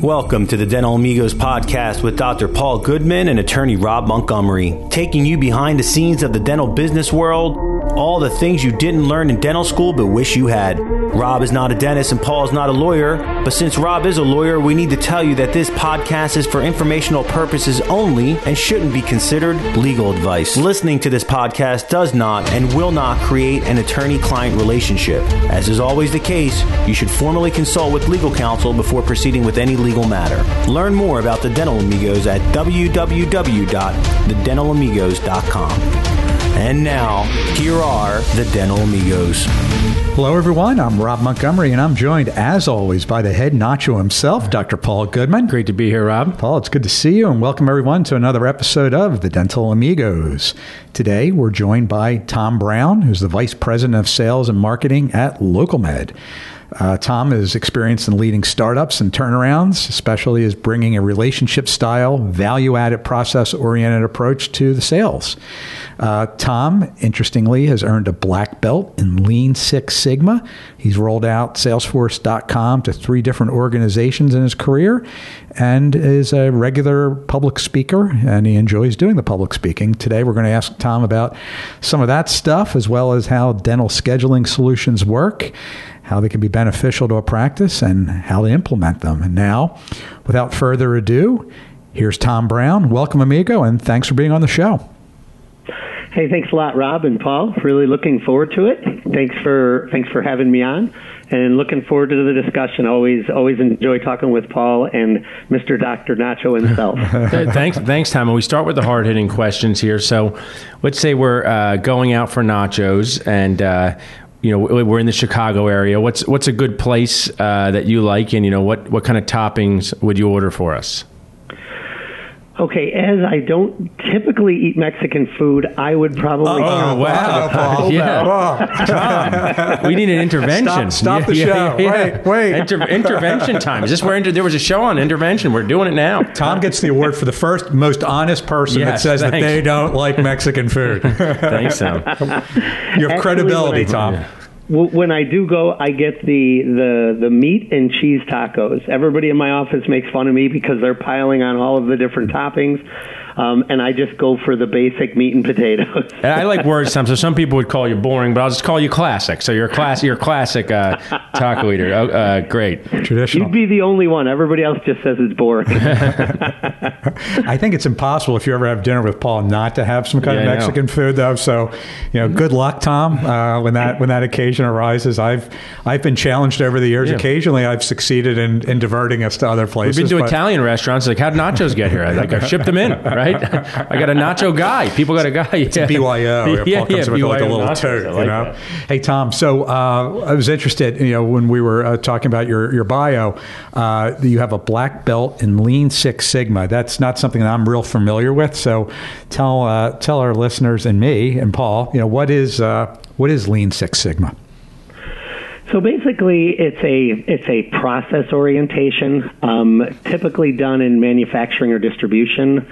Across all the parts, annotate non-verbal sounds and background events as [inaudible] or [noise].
Welcome to the Dental Amigos podcast with Dr. Paul Goodman and attorney Rob Montgomery, taking you behind the scenes of the dental business world, all the things you didn't learn in dental school but wish you had. Rob is not a dentist and Paul is not a lawyer, but since Rob is a lawyer, we need to tell you that this podcast is for informational purposes only and shouldn't be considered legal advice. Listening to this podcast does not and will not create an attorney client relationship. As is always the case, you should formally consult with legal counsel before proceeding with any legal matter. Learn more about the Dental Amigos at www.thedentalamigos.com. And now, here are the Dental Amigos. Hello, everyone. I'm Rob Montgomery, and I'm joined, as always, by the head nacho himself, Dr. Paul Goodman. Great to be here, Rob. Paul, it's good to see you, and welcome everyone to another episode of the Dental Amigos. Today, we're joined by Tom Brown, who's the Vice President of Sales and Marketing at LocalMed. Uh, Tom is experienced in leading startups and turnarounds, especially as bringing a relationship style, value added, process oriented approach to the sales. Uh, Tom, interestingly, has earned a black belt in Lean Six Sigma. He's rolled out Salesforce.com to three different organizations in his career and is a regular public speaker, and he enjoys doing the public speaking. Today, we're going to ask Tom about some of that stuff, as well as how dental scheduling solutions work how they can be beneficial to a practice, and how to implement them. And now, without further ado, here's Tom Brown. Welcome, amigo, and thanks for being on the show. Hey, thanks a lot, Rob and Paul. Really looking forward to it. Thanks for thanks for having me on, and looking forward to the discussion. Always always enjoy talking with Paul and Mr. Doctor Nacho himself. [laughs] thanks, thanks, Tom. And we start with the hard hitting questions here. So, let's say we're uh, going out for nachos, and uh, you know we're in the Chicago area. What's what's a good place uh, that you like, and you know what what kind of toppings would you order for us? Okay, as I don't typically eat Mexican food, I would probably. Oh, wow. yeah. Tom, we need an intervention. Stop, stop the show. Wait, wait. Inter- intervention time. Is this where inter- there was a show on intervention? We're doing it now. Tom gets the award for the first most honest person Yes, that says that they don't like Mexican food. [laughs] Thanks, Tom. you have Actually, credibility, when I- Tom. When I do go, I get the, the, the meat and cheese tacos. Everybody in my office makes fun of me because they're piling on all of the different toppings, um, and I just go for the basic meat and potatoes. [laughs] And I like words, Tom. So some people would call you boring, but I'll just call you classic. So you're a class, you're a classic uh, taco eater. Oh, uh, great. Traditional. You'd be the only one. Everybody else just says it's boring. [laughs] I think it's impossible if you ever have dinner with Paul not to have some kind Yeah, of Mexican food, though. So, you know, good luck, Tom, uh, when that when that occasion arises. I've I've been challenged over the years. Yeah. Occasionally, I've succeeded in, in diverting us to other places. We've been to but- Italian restaurants. Like, how'd nachos get here? Like, I shipped them in, right? [laughs] I got a nacho guy. People got a guy. Yeah. BYO. Yeah, Paul [laughs] comes yeah, with like a little nachos. toot, I you know. that. Hey Tom, so uh, I was interested, you know, when we were uh, talking about your your bio, uh, you have a black belt in Lean Six Sigma. That's not something that I'm real familiar with. So tell uh, tell our listeners and me and Paul, you know, what is uh, what is Lean Six Sigma? So basically, it's a it's a process orientation, um, typically done in manufacturing or distribution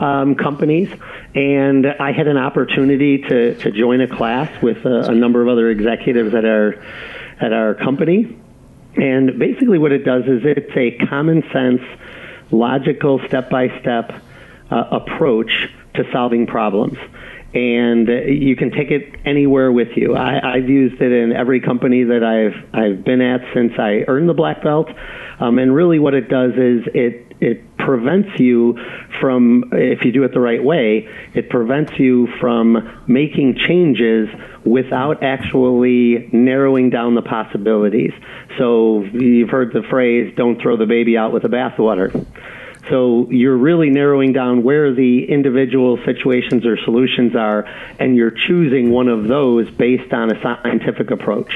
um, companies. And I had an opportunity to, to join a class with a, a number of other executives at our at our company. And basically, what it does is it's a common sense, logical, step by step approach to solving problems and you can take it anywhere with you. I, I've used it in every company that I've I've been at since I earned the black belt, um, and really what it does is it it prevents you from if you do it the right way, it prevents you from making changes without actually narrowing down the possibilities. So you've heard the phrase "Don't throw the baby out with the bathwater." So you're really narrowing down where the individual situations or solutions are, and you're choosing one of those based on a scientific approach.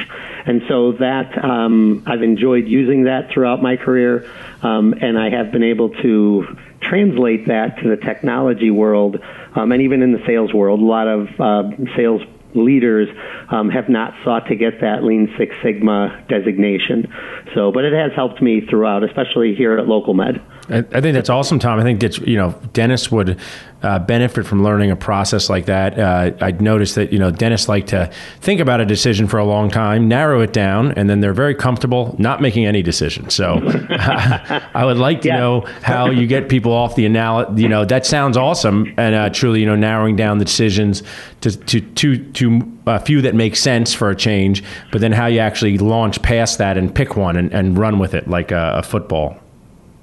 And so that um, I've enjoyed using that throughout my career, um, and I have been able to translate that to the technology world um, and even in the sales world. A lot of uh, sales leaders um, have not sought to get that Lean Six Sigma designation. So, but it has helped me throughout, especially here at LocalMed. I, I think that's awesome, Tom. I think that you know dentists would uh, benefit from learning a process like that. Uh, I noticed that you know dentists like to think about a decision for a long time, narrow it down, and then they're very comfortable not making any decision. So [laughs] I would like to yeah. know how you get people off the analysis. You know that sounds awesome, and uh, truly, you know, narrowing down the decisions to to to to a few that make sense for a change, but then how you actually launch past that and pick one and, and run with it like a, a football.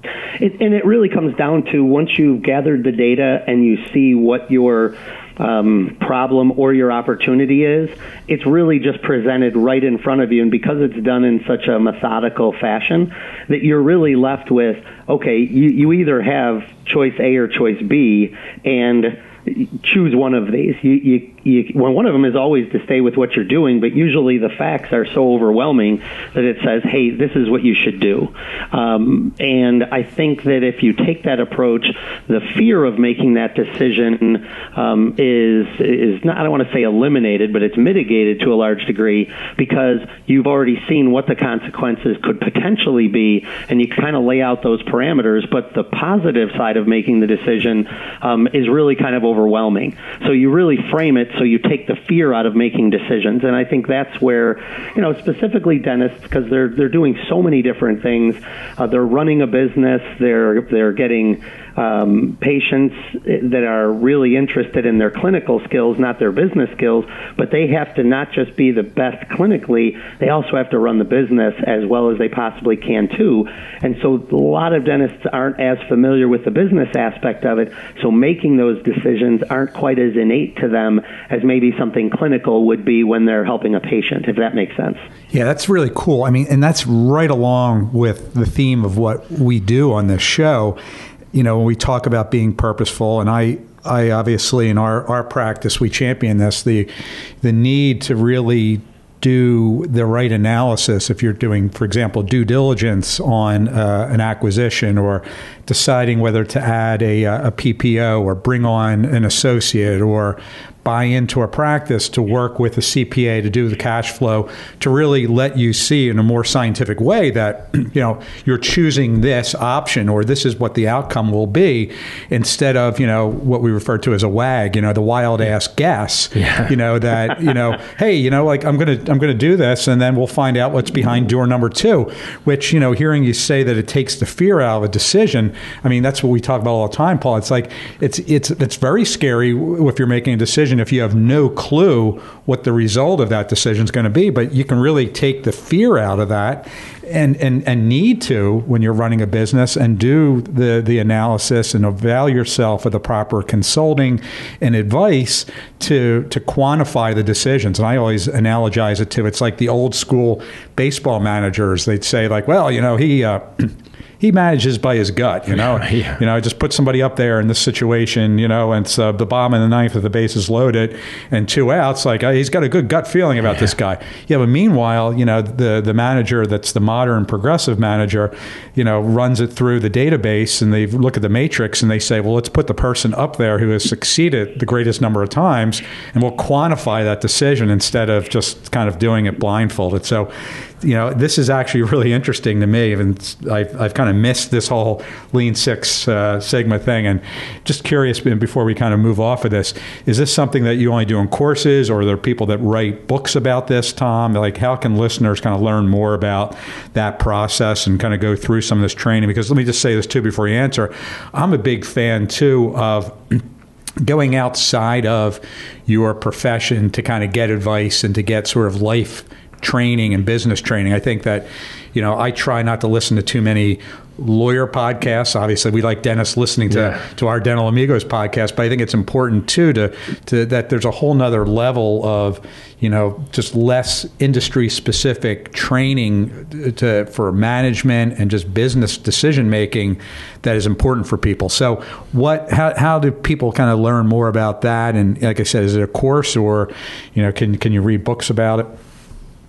It, and it really comes down to once you've gathered the data and you see what your um, problem or your opportunity is, it's really just presented right in front of you. And because it's done in such a methodical fashion, that you're really left with okay, you, you either have choice A or choice B, and choose one of these. You, you, you, well, one of them is always to stay with what you're doing, but usually the facts are so overwhelming that it says, "Hey, this is what you should do." Um, and I think that if you take that approach, the fear of making that decision um, is is not. I don't want to say eliminated, but it's mitigated to a large degree because you've already seen what the consequences could potentially be, and you kind of lay out those parameters. But the positive side of making the decision um, is really kind of overwhelming. So you really frame it so you take the fear out of making decisions. And I think that's where, you know, specifically dentists, because they're they're doing so many different things. Uh, they're running a business. They're they're getting um, patients that are really interested in their clinical skills, not their business skills, but they have to not just be the best clinically, they also have to run the business as well as they possibly can too. And so a lot of dentists aren't as familiar with the business aspect of it, so making those decisions aren't quite as innate to them as maybe something clinical would be when they're helping a patient, if that makes sense. Yeah, that's really cool. I mean, and that's right along with the theme of what we do on this show you know, when we talk about being purposeful, and I, I obviously in our, our practice we champion this the the need to really do the right analysis. If you're doing, for example, due diligence on uh, an acquisition or deciding whether to add a, a PPO or bring on an associate or buy into a practice to work with a CPA to do the cash flow to really let you see in a more scientific way that [clears throat] you know you're choosing this option or this is what the outcome will be instead of you know what we refer to as a wag you know the wild ass guess yeah. you know that [laughs] you know hey you know like I'm gonna I'm gonna do this and then we'll find out what's behind door number two which you know hearing you say that it takes the fear out of a decision I mean that's what we talk about all the time Paul. It's like it's it's it's very scary if you're making a decision decision if you have no clue what the result of that decision is going to be. But you can really take the fear out of that and, and, and need to when you're running a business and do the, the analysis and avail yourself of the proper consulting and advice to, to quantify the decisions. And I always analogize it to it's like the old school baseball managers. They'd say, like, well, you know, he. Uh, [clears throat] he manages by his gut. You know, [laughs] yeah. you know, just put somebody up there in this situation. You know, and it's uh, the bomb in the ninth if the bases loaded and two outs. Like uh, he's got a good gut feeling about yeah. this guy. Yeah, but meanwhile, you know, the the manager that's the modern progressive manager, you know, runs it through the database and they look at the matrix and they say, well, let's put the person up there who has succeeded the greatest number of times, and we'll quantify that decision instead of just kind of doing it blindfolded. So you know, this is actually [laughs] really interesting to me. And I've, I've kind of missed this whole Lean Six uh, Sigma thing. And just curious, before we kind of move off of this, is this something that you only do in courses, or are there people that write books about this, Tom? Like, how can listeners kind of learn more about that process and kind of go through some of this training? Because let me just say this too before you answer. I'm a big fan too of [clears throat] going outside of your profession to kind of get advice and to get sort of life training and business training. I think that, you know, I try not to listen to too many lawyer podcasts. Obviously, we like dentists listening to, yeah. to our Dental Amigos podcast, but I think it's important too to, to that there's a whole nother level of, you know, just less industry specific training uh, to, for management and just business decision making that is important for people. So, what, how, how do people kind of learn more about that? And like I said, is it a course or, you know, can, can you read books about it?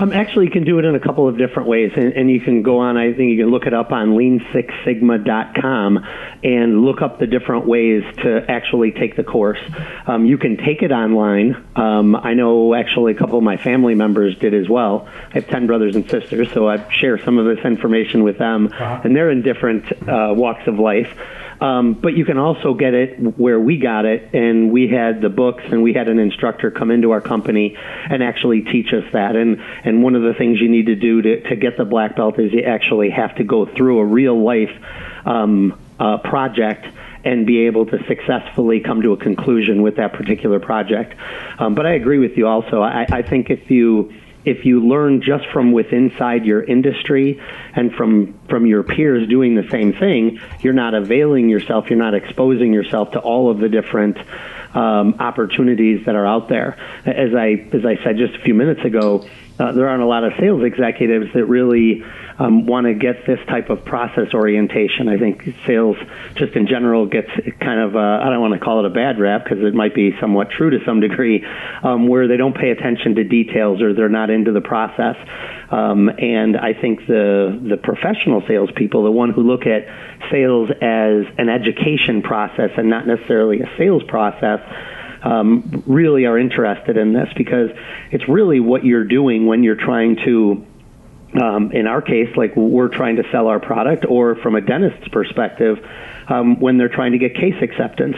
Um, actually, you can do it in a couple of different ways, and, and you can go on. I think you can look it up on lean6sigma.com and look up the different ways to actually take the course. Um, you can take it online. Um, I know actually a couple of my family members did as well. I have ten brothers and sisters, so I share some of this information with them, and they're in different uh, walks of life. Um, but you can also get it where we got it, and we had the books, and we had an instructor come into our company and actually teach us that. And and one of the things you need to do to, to get the black belt is you actually have to go through a real life um, uh, project and be able to successfully come to a conclusion with that particular project. Um, but I agree with you also. I, I think if you if you learn just from within inside your industry and from from your peers doing the same thing, you're not availing yourself, you're not exposing yourself to all of the different um, opportunities that are out there. As I as I said just a few minutes ago, uh, there aren't a lot of sales executives that really um, want to get this type of process orientation. I think sales, just in general, gets kind of uh, I don't want to call it a bad rap because it might be somewhat true to some degree, um, where they don't pay attention to details or they're not into the process. Um, and I think the the professional salespeople, the one who look at sales as an education process and not necessarily a sales process um, really are interested in this because it's really what you're doing when you're trying to um, in our case, like we're trying to sell our product, or from a dentist's perspective, um, when they're trying to get case acceptance.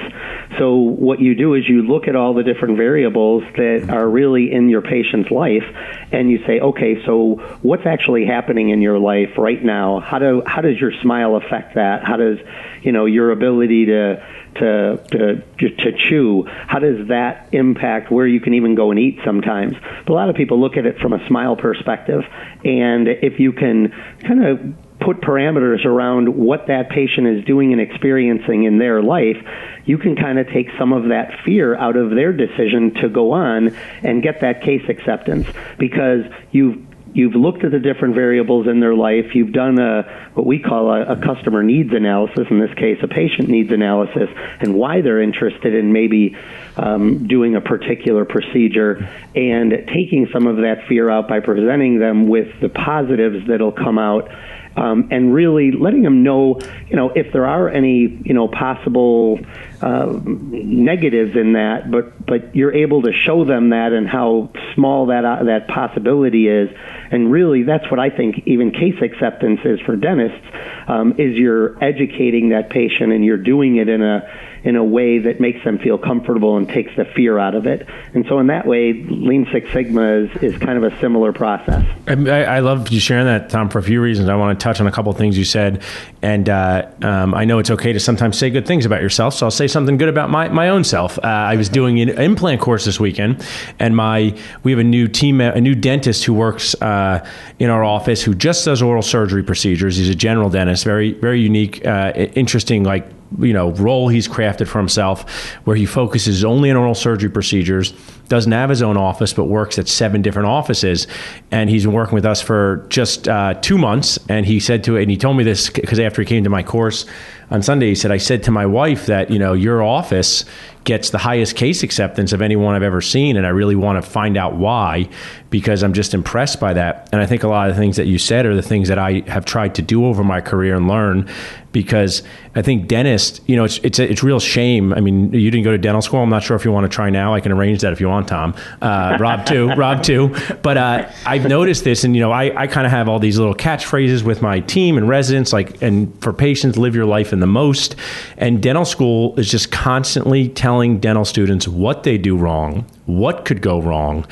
So, what you do is you look at all the different variables that are really in your patient's life, and you say, okay, so what's actually happening in your life right now? How do how does your smile affect that? How does you know your ability to to, to to chew. How does that impact where you can even go and eat sometimes? But a lot of people look at it from a smile perspective, and if you can kind of put parameters around what that patient is doing and experiencing in their life, you can kind of take some of that fear out of their decision to go on and get that case acceptance because you've you've looked at the different variables in their life. You've done a what we call a, a, customer needs analysis. In this case, a patient needs analysis, and why they're interested in maybe um, doing a particular procedure, and taking some of that fear out by presenting them with the positives that'll come out. Um, and really letting them know, you know, if there are any, you know, possible uh, negatives in that, but but you're able to show them that and how small that uh, that possibility is, and really, that's what I think even case acceptance is for dentists, um, is you're educating that patient and you're doing it in a in a way that makes them feel comfortable and takes the fear out of it. And so, in that way, Lean Six Sigma is, is kind of a similar process. I, I love you sharing that, Tom, for a few reasons. I want to touch on a couple things you said. And uh, um, I know it's okay to sometimes say good things about yourself, so I'll say something good about my, my own self. Uh, I was doing an implant course this weekend, and my we have a new team, a new dentist who works uh, in our office who just does oral surgery procedures. He's a general dentist, very, very unique, uh, interesting, like you know role he's crafted for himself where he focuses only on oral surgery procedures doesn't have his own office but works at seven different offices and he's been working with us for just uh, two months and he said to and he told me this because after he came to my course on sunday he said i said to my wife that you know your office gets the highest case acceptance of anyone I've ever seen. And I really want to find out why because I'm just impressed by that. And I think a lot of the things that you said are the things that I have tried to do over my career and learn because I think dentists, you know, it's it's a, it's real shame. I mean, you didn't go to dental school. I'm not sure if you want to try now. I can arrange that if you want, Tom. Uh, Rob too, Rob too. But uh, I've noticed this, and you know, I, I kind of have all these little catchphrases with my team and residents, like, and for patients, live your life in the most. And dental school is just constantly telling telling dental students what they do wrong, what could go wrong,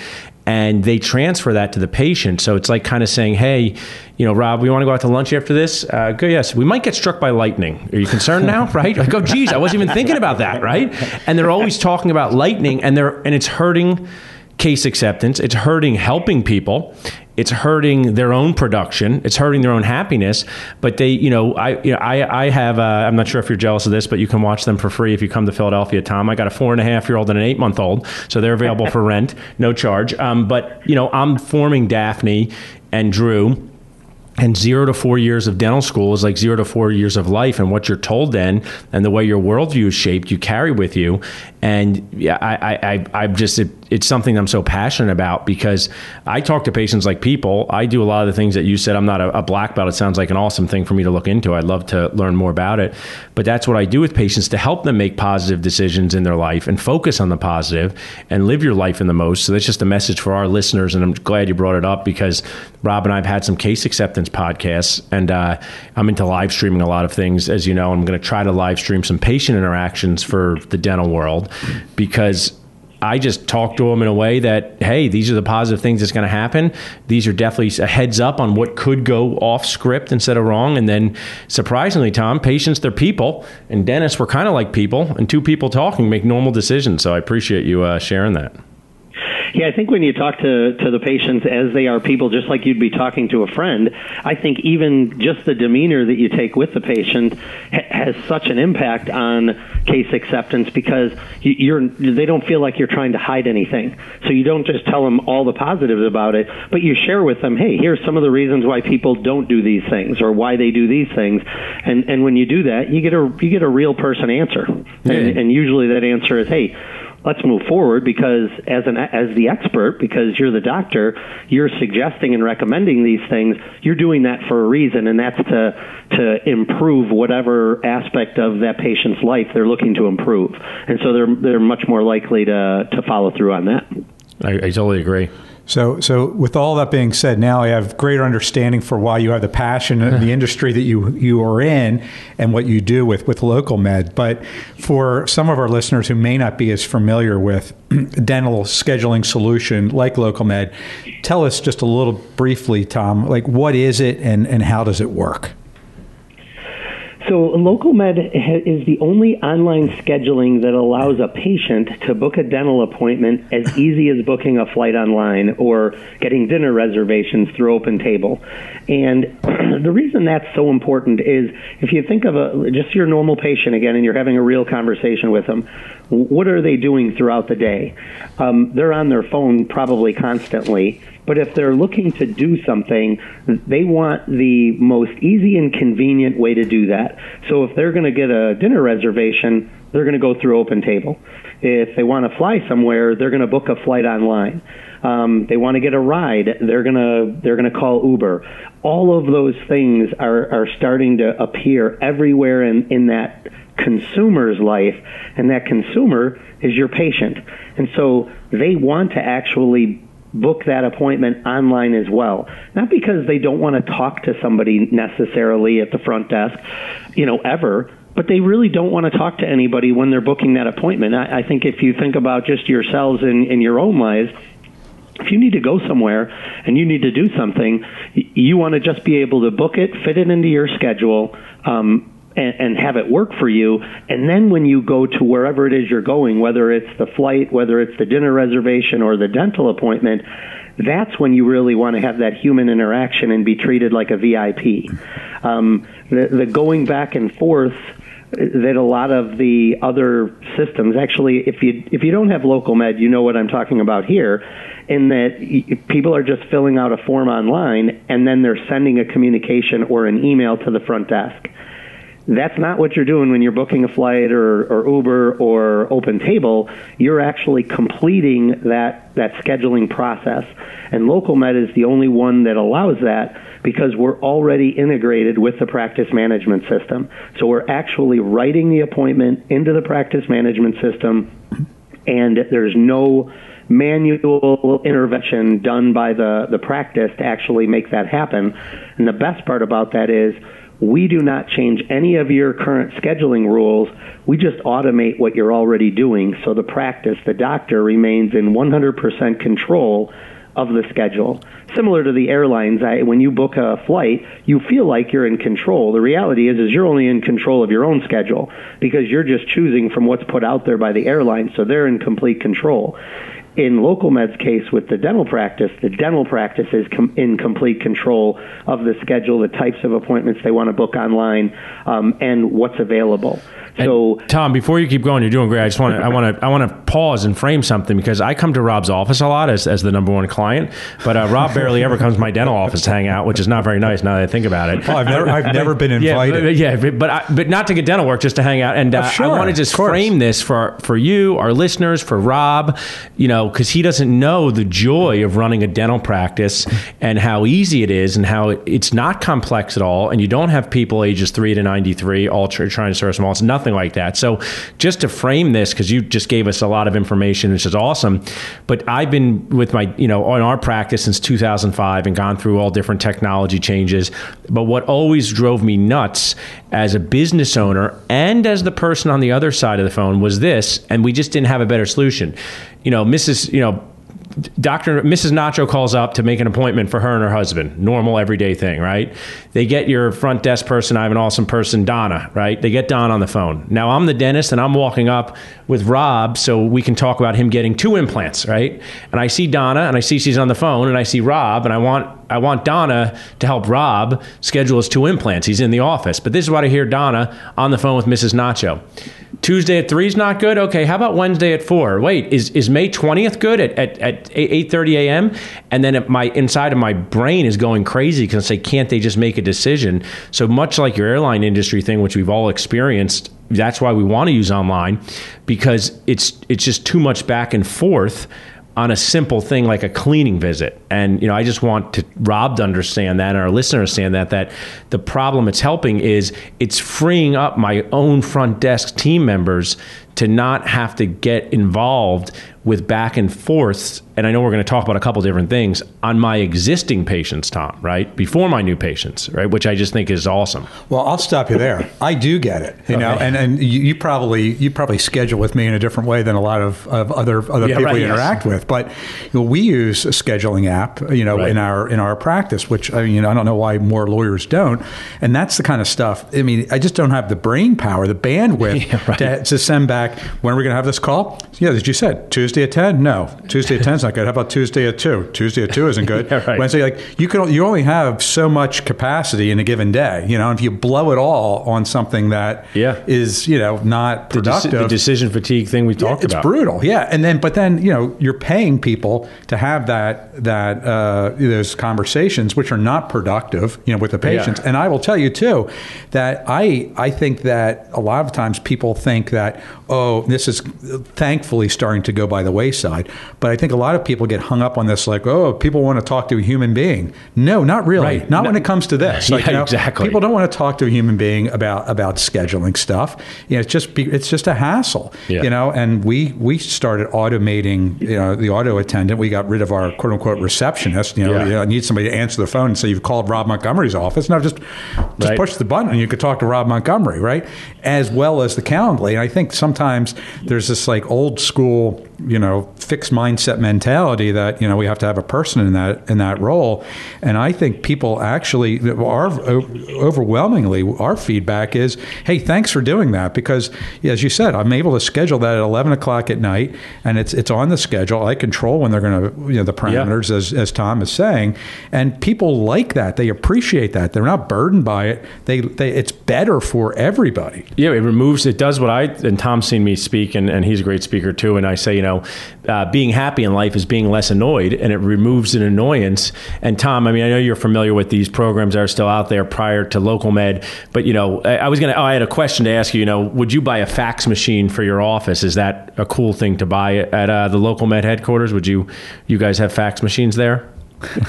and they transfer that to the patient. So it's like kind of saying, hey, you know, Rob, we want to go out to lunch after this? Uh, go, yes. We might get struck by lightning. Are you concerned now? [laughs] right? Like, oh, geez, I wasn't even thinking about that, right? And they're always talking about lightning, and they're and it's hurting case acceptance. It's hurting helping people. It's hurting their own production. It's hurting their own happiness. But they, you know, I, you know, I, I have. Uh, I'm not sure if you're jealous of this, but you can watch them for free if you come to Philadelphia. Tom, I got a four and a half year old and an eight month old, so they're available for [laughs] rent, no charge. Um, but you know, I'm forming Daphne and Drew and zero to four years of dental school is like zero to four years of life and what you're told then and the way your worldview is shaped you carry with you and yeah i i, I i'm just it, it's something I'm so passionate about because I talk to patients like people. I do a lot of the things that you said. I'm not a, a black belt. It sounds like an awesome thing for me to look into. I'd love to learn more about it. But that's what I do with patients to help them make positive decisions in their life and focus on the positive and live your life in the most. So that's just a message for our listeners. And I'm glad you brought it up because Rob and I have had some case acceptance podcasts, and uh, I'm into live streaming a lot of things, as you know. I'm going to try to live stream some patient interactions for the dental world because I just talk to them in a way that, hey, these are the positive things that's going to happen. These are definitely a heads up on what could go off script instead of wrong. And then, surprisingly, Tom, patients, they're people, and dentists, we're kind of like people, and two people talking make normal decisions. So I appreciate you uh, sharing that. Yeah, I think when you talk to, to the patients as they are people, just like you'd be talking to a friend, I think even just the demeanor that you take with the patient ha- has such an impact on case acceptance because you're they don't feel like you're trying to hide anything. So you don't just tell them all the positives about it, but you share with them, hey, here's some of the reasons why people don't do these things or why they do these things, and and when you do that, you get a you get a real person answer, yeah. and, and usually that answer is, hey let's move forward because as an as the expert because you're the doctor you're suggesting and recommending these things you're doing that for a reason and that's to to improve whatever aspect of that patient's life they're looking to improve. And so they're they're much more likely to to follow through on that. I, I totally agree so, so with all that being said, now I have greater understanding for why you have the passion in the [laughs] industry that you you are in and what you do with with LocalMed. But for some of our listeners who may not be as familiar with [clears throat] dental scheduling solution like LocalMed, tell us just a little briefly, Tom, like what is it and and how does it work? So, LocalMed is the only online scheduling that allows a patient to book a dental appointment as easy as booking a flight online or getting dinner reservations through OpenTable. And the reason that's so important is if you think of a, just your normal patient again and you're having a real conversation with them, what are they doing throughout the day? Um, they're on their phone probably constantly. But if they're looking to do something, they want the most easy and convenient way to do that. So if they're going to get a dinner reservation, they're going to go through OpenTable. If they want to fly somewhere, they're going to book a flight online. Um, they want to get a ride, they're gonna they're gonna call Uber. All of those things are are starting to appear everywhere in in that consumer's life, and that consumer is your patient. And so they want to actually book that appointment online as well. Not because they don't want to talk to somebody necessarily at the front desk, you know, ever, but they really don't want to talk to anybody when they're booking that appointment. I, I think if you think about just yourselves in, in your own lives, if you need to go somewhere and you need to do something, you want to just be able to book it, fit it into your schedule, um, and, and have it work for you. And then when you go to wherever it is you're going, whether it's the flight, whether it's the dinner reservation or the dental appointment, that's when you really want to have that human interaction and be treated like a VIP. Um, the, the going back and forth that a lot of the other systems actually if you if you don't have LocalMed you know what I'm talking about here in that people are just filling out a form online and then they're sending a communication or an email to the front desk that's not what you're doing when you're booking a flight or, or Uber or OpenTable. You're actually completing that, that scheduling process. And LocalMed is the only one that allows that because we're already integrated with the practice management system. So we're actually writing the appointment into the practice management system, and there's no manual intervention done by the, the practice to actually make that happen. And the best part about that is we do not change any of your current scheduling rules. We just automate what you're already doing. So the practice, the doctor remains in 100% control of the schedule. Similar to the airlines, I, when you book a flight, you feel like you're in control. The reality is, is you're only in control of your own schedule because you're just choosing from what's put out there by the airline. So they're in complete control in LocalMed's case with the dental practice, the dental practice is com- in complete control of the schedule, the types of appointments they want to book online, um, and what's available. So, and Tom, before you keep going, you're doing great. I just want to, I want to, I want to pause and frame something because I come to Rob's office a lot as, as the number one client, but uh, Rob barely ever comes to my dental office to hang out, which is not very nice now that I think about it. Well, I've never, I've never been invited. Yeah, but, yeah, but, I, but not to get dental work, just to hang out. And uh, sure, I want to just frame this for for you, our listeners, for Rob, you know, because he doesn't know the joy of running a dental practice and how easy it is, and how it, it's not complex at all, and you don't have people ages three to ninety three all tr- trying to serve small. It's nothing like that. So just to frame this, because you just gave us a lot of information, which is awesome. But I've been with my, you know, on our practice since 2005 and gone through all different technology changes. But what always drove me nuts as a business owner and as the person on the other side of the phone was this, and we just didn't have a better solution. You know, Mrs. You know, Dr. Mrs. Nacho calls up to make an appointment for her and her husband. Normal, everyday thing, right? They get your front desk person. I have an awesome person, Donna, right? They get Don on the phone. Now I'm the dentist and I'm walking up with Rob so we can talk about him getting two implants, right? And I see Donna and I see she's on the phone and I see Rob and I want I want Donna to help Rob schedule his two implants. He's in the office. But this is what I hear Donna on the phone with Mrs. Nacho. Tuesday at three is not good. Okay, how about Wednesday at four? Wait, is, is May twentieth good at, at, at eight thirty a.m.? And then my inside of my brain is going crazy because I say, can't they just make a decision? So much like your airline industry thing, which we've all experienced, that's why we want to use online because it's it's just too much back and forth on a simple thing like a cleaning visit. And you know, I just want to Rob to understand that and our listeners understand that that the problem it's helping is it's freeing up my own front desk team members to not have to get involved with back and forth. And I know we're going to talk about a couple different things on my existing patients, Tom, right? Before my new patients, right? Which I just think is awesome. Well, I'll stop you there. I do get it, you okay. know, and, and you, you, probably you probably schedule with me in a different way than a lot of, of other other yeah, people right, you yes. interact with. But you know, we use a scheduling app, you know, right. in our in our practice, which I mean, I don't know why more lawyers don't. And that's the kind of stuff. I mean, I just don't have the brain power, the bandwidth [laughs] yeah, right. to, to send back. When are we going to have this call? Yeah, as you said, Tuesday at ten? No. Tuesday at ten is not good. How about Tuesday at two? Tuesday at two isn't good. [laughs] yeah, right. Wednesday, like you can, you only have so much capacity in a given day. You know, if you blow it all on something that yeah. is you know not productive, the, deci- the decision fatigue thing we talked yeah, it's about. It's brutal. Yeah, and then but then you know you're paying people to have that that uh, those conversations which are not productive. You know, with the patients. Yeah. And I will tell you too that I I think that a lot of times people think that oh this is thankfully starting to go by the wayside. But I think a lot of people get hung up on this, like, oh, people want to talk to a human being. No, not really. Right. Not no. when it comes to this. [laughs] Like, yeah, you know, exactly. People don't want to talk to a human being about about scheduling stuff. You know, it's just it's just a hassle. Yeah. You know, and we we started automating. You know, the auto attendant. We got rid of our quote unquote receptionist. You know, yeah. you know, I need somebody to answer the phone and say you've called Rob Montgomery's office. Now just just right. push the button and you could talk to Rob Montgomery, right? As well as the Calendly. And I think sometimes there's this like old school you know fixed mindset mentality that you know we have to have a person in that in that role. And i think people actually are overwhelmingly our feedback is hey thanks for doing that. Because as you said i'm able to schedule that at 11 o'clock at night and it's it's on the schedule. I control when they're going to you know the parameters yeah. as, as tom is saying. And people like that. They appreciate that. They're not burdened by it. They, they it's better for everybody. Yeah it removes it does what i and tom's seen me speak and, and he's a great speaker too and i say you know uh, being happy in life is being less annoyed, and it removes an annoyance. And Tom, I mean, I know you're familiar with these programs that are still out there prior to LocalMed, but you know, I, I was gonna. Oh, I had a question to ask you. You know, would you buy a fax machine for your office? Is that a cool thing to buy at uh, the LocalMed headquarters? Would you, you guys have fax machines there? [laughs]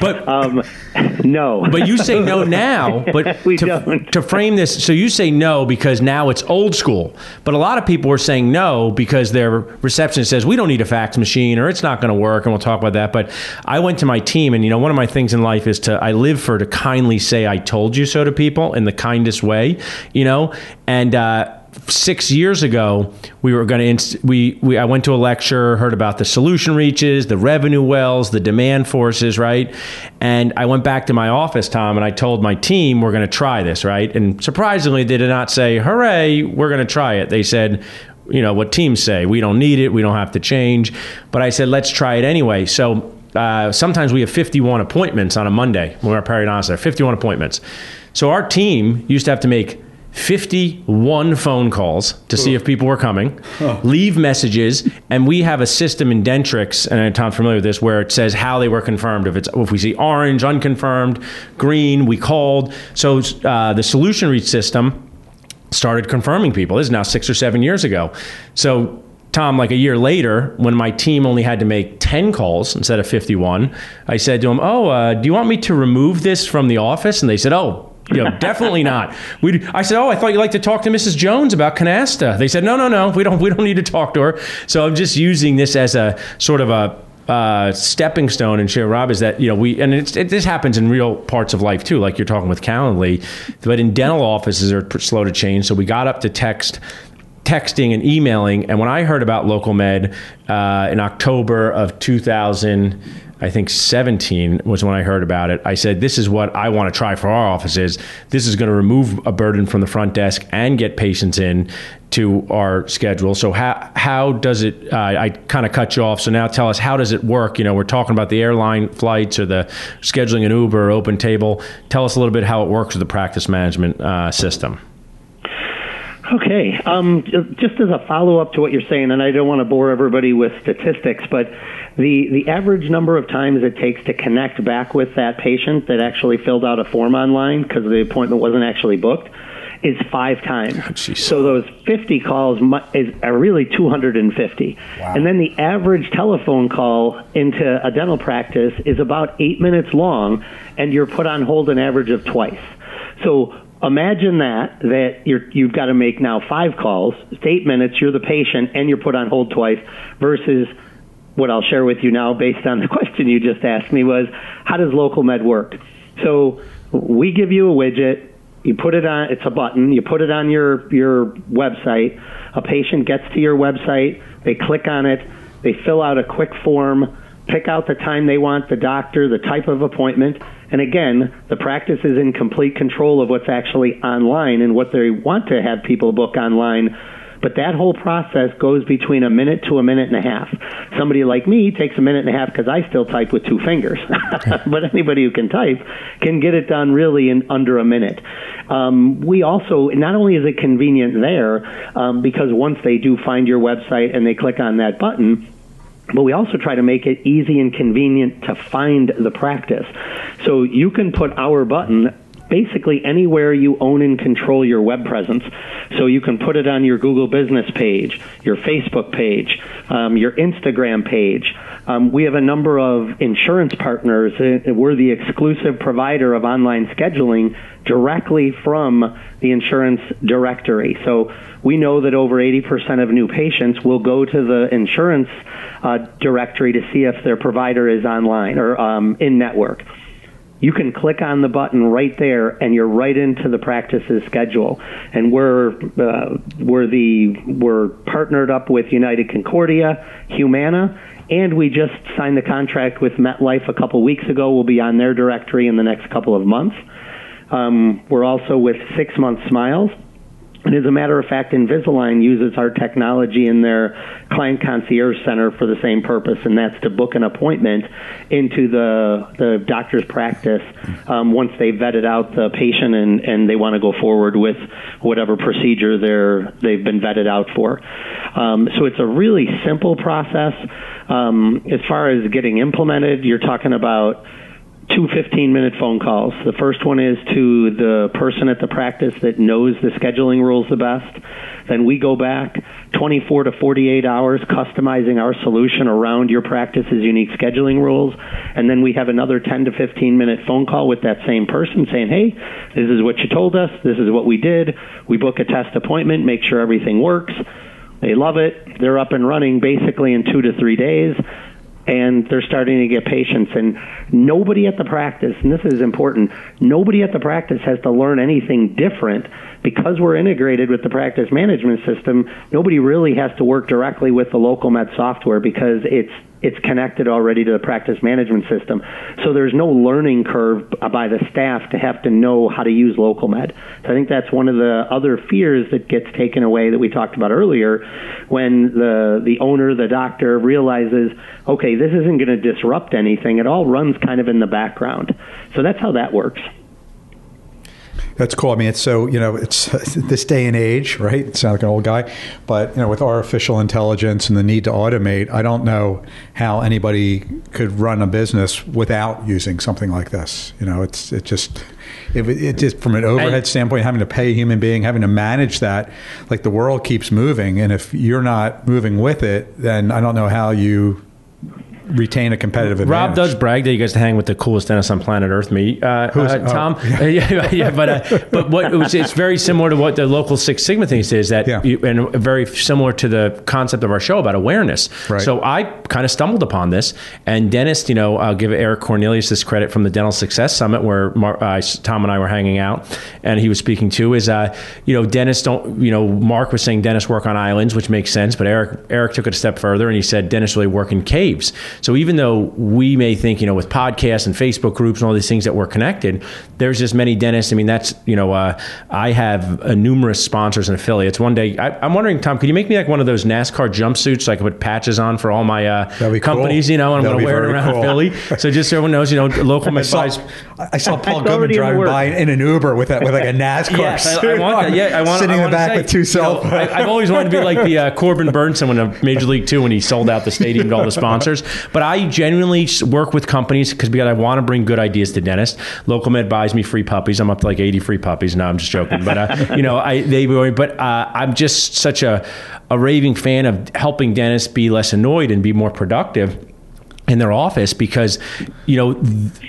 but um, no. But you say no now. But [laughs] we to, don't. to frame this, so you say no because now it's old school. But a lot of people are saying no because their receptionist says we don't need a fax machine or it's not going to work, and we'll talk about that. But I went to my team, and you know, one of my things in life is to I live for to kindly say I told you so to people in the kindest way, you know, and. Uh, six years ago, we were going to we, we I went to a lecture, heard about the solution reaches, the revenue wells, the demand forces, right? And I went back to my office, Tom, and I told my team we're going to try this, right? And surprisingly, they did not say, "Hooray, we're going to try it." They said, you know what teams say, we don't need it, we don't have to change. But I said, let's try it anyway. So uh, sometimes we have 51 appointments on a Monday when we're periodontist there, 51 appointments. So our team used to have to make 51 phone calls to see if people were coming, leave messages, and we have a system in Dentrix, and Tom's familiar with this, where it says how they were confirmed. If it's if we see orange, unconfirmed, green, we called. So uh, the Solutionreach system started confirming people. This is now six or seven years ago. So Tom, like a year later, when my team only had to make 10 calls instead of 51, I said to him, Oh, uh, do you want me to remove this from the office? And they said, Oh, you know, definitely not. We, I said, "Oh, I thought you'd like to talk to Mrs. Jones about canasta." They said, "No, no, no, we don't. We don't need to talk to her." So I'm just using this as a sort of a uh, stepping stone and share Rob is that you know we and it, this happens in real parts of life too, like you're talking with Calendly, but in dental offices are slow to change. So we got up to text texting and emailing. And when I heard about LocalMed uh, in October of 2000, I think 17 was when I heard about it. I said, This is what I want to try for our offices. This is going to remove a burden from the front desk and get patients in to our schedule. So, how, how does it? Uh, I kind of cut you off. So, now tell us, how does it work? You know, we're talking about the airline flights or the scheduling an Uber or OpenTable. Tell us a little bit how it works with the practice management uh, system. Okay. Um, just as a follow up to what you're saying, and I don't want to bore everybody with statistics, but the, the average number of times it takes to connect back with that patient that actually filled out a form online because the appointment wasn't actually booked is five times. Oh, so those 50 calls is, are really 250. Wow. And then the average telephone call into a dental practice is about eight minutes long, and you're put on hold an average of twice. So imagine that that you're, you've got to make now five calls, eight minutes, you're the patient, and you're put on hold twice, versus what I'll share with you now, based on the [laughs] question you just asked me, was how does LocalMed work? So we give you a widget. You put it on. It's a button. You put it on your your website. A patient gets to your website. They click on it. They fill out a quick form. Pick out the time they want the doctor, the type of appointment, and again, the practice is in complete control of what's actually online and what they want to have people book online but that whole process goes between a minute to a minute and a half. Somebody like me takes a minute and a half because I still type with two fingers. [laughs] but anybody who can type can get it done really in under a minute. Um, we also, not only is it convenient there, um, because once they do find your website and they click on that button, but we also try to make it easy and convenient to find the practice. So you can put our button basically anywhere you own and control your web presence. So you can put it on your Google business page, your Facebook page, um, your Instagram page. Um, we have a number of insurance partners. We're the exclusive provider of online scheduling directly from the insurance directory. So we know that over 80% of new patients will go to the insurance uh, directory to see if their provider is online or um, in network you can click on the button right there and you're right into the practice's schedule. And we're uh, we're the we're partnered up with United Concordia, Humana, and we just signed the contract with MetLife a couple weeks ago. We'll be on their directory in the next couple of months. Um, we're also with Six Month Smiles. And as a matter of fact, Invisalign uses our technology in their client concierge center for the same purpose, and that's to book an appointment into the the doctor's practice um, once they've vetted out the patient and, and they want to go forward with whatever procedure they're they've been vetted out for. Um, so it's a really simple process. Um, as far as getting implemented, you're talking about two 15 minute phone calls. The first one is to the person at the practice that knows the scheduling rules the best. Then we go back 24 to 48 hours customizing our solution around your practice's unique scheduling rules. And then we have another 10 to 15 minute phone call with that same person saying, hey, this is what you told us. This is what we did. We book a test appointment, make sure everything works. They love it. They're up and running basically in two to three days and they're starting to get patients. And nobody at the practice and this is important nobody at the practice has to learn anything different. Because we're integrated with the practice management system nobody really has to work directly with the LocalMed software because it's it's connected already to the practice management system. So there's no learning curve by the staff to have to know how to use LocalMed. So I think that's one of the other fears that gets taken away that we talked about earlier when the the owner, the doctor realizes, okay, this isn't going to disrupt anything. It all runs kind of in the background. So that's how that works. That's cool. I mean, it's so you know, it's [laughs] this day and age, right? It sounds like an old guy, but you know, with artificial intelligence and the need to automate, I don't know how anybody could run a business without using something like this. You know, it's it just it, it just from an overhead And- standpoint, having to pay a human being, having to manage that, like the world keeps moving, and if you're not moving with it, then I don't know how you retain a competitive advantage. Rob does brag that you guys hang with the coolest dentist on planet Earth. Me, uh, Who's- uh, oh, Tom. [laughs] [laughs] yeah, yeah, but uh, but what it was, it's very similar to what the local Six Sigma thing is that, Yeah. you, and very similar to the concept of our show about awareness. Right. So I kind of stumbled upon this, and dentist, you know, I'll give Eric Cornelius this credit from the Dental Success Summit where Mar- uh, Tom and I were hanging out, and he was speaking too. Is uh, you know, dentists don't, you know, Mark was saying dentists work on islands, which makes sense, but Eric Eric took it a step further and he said dentists really work in caves. So even though we may think, you know, with podcasts and Facebook groups and all these things that we're connected, there's just many dentists. I mean, that's you know, uh, I have uh, numerous sponsors and affiliates. One day, I, I'm wondering, Tom, could you make me like one of those NASCAR jumpsuits so I can put patches on for all my uh, That'd cool. companies? You know, and I'm going to wear it around cool. Philly. So just so everyone knows, you know, [laughs] local I saw, advice. I saw Paul It's Goodman in driving works. by in an Uber with that with like a [laughs] NASCAR Yes, I, suit I want that. Yeah, I want. sitting I in the back say, with two you cell know, phones. I, I've always wanted to be like the uh, Corbin Bernsen when of Major League Two when he sold out the stadium to all the sponsors. But I genuinely work with companies because because I want to bring good ideas to dentists. LocalMed buys me free puppies. I'm up to like 80 free puppies. No, I'm just joking. But uh, [laughs] you know, I they but uh, I'm just such a a raving fan of helping dentists be less annoyed and be more productive in their office because you know